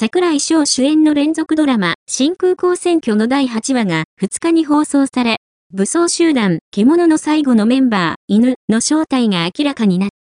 桜井翔主演の連続ドラマ、新空港選挙の第8話が2日に放送され、武装集団、獣の最後のメンバー、犬の正体が明らかになった。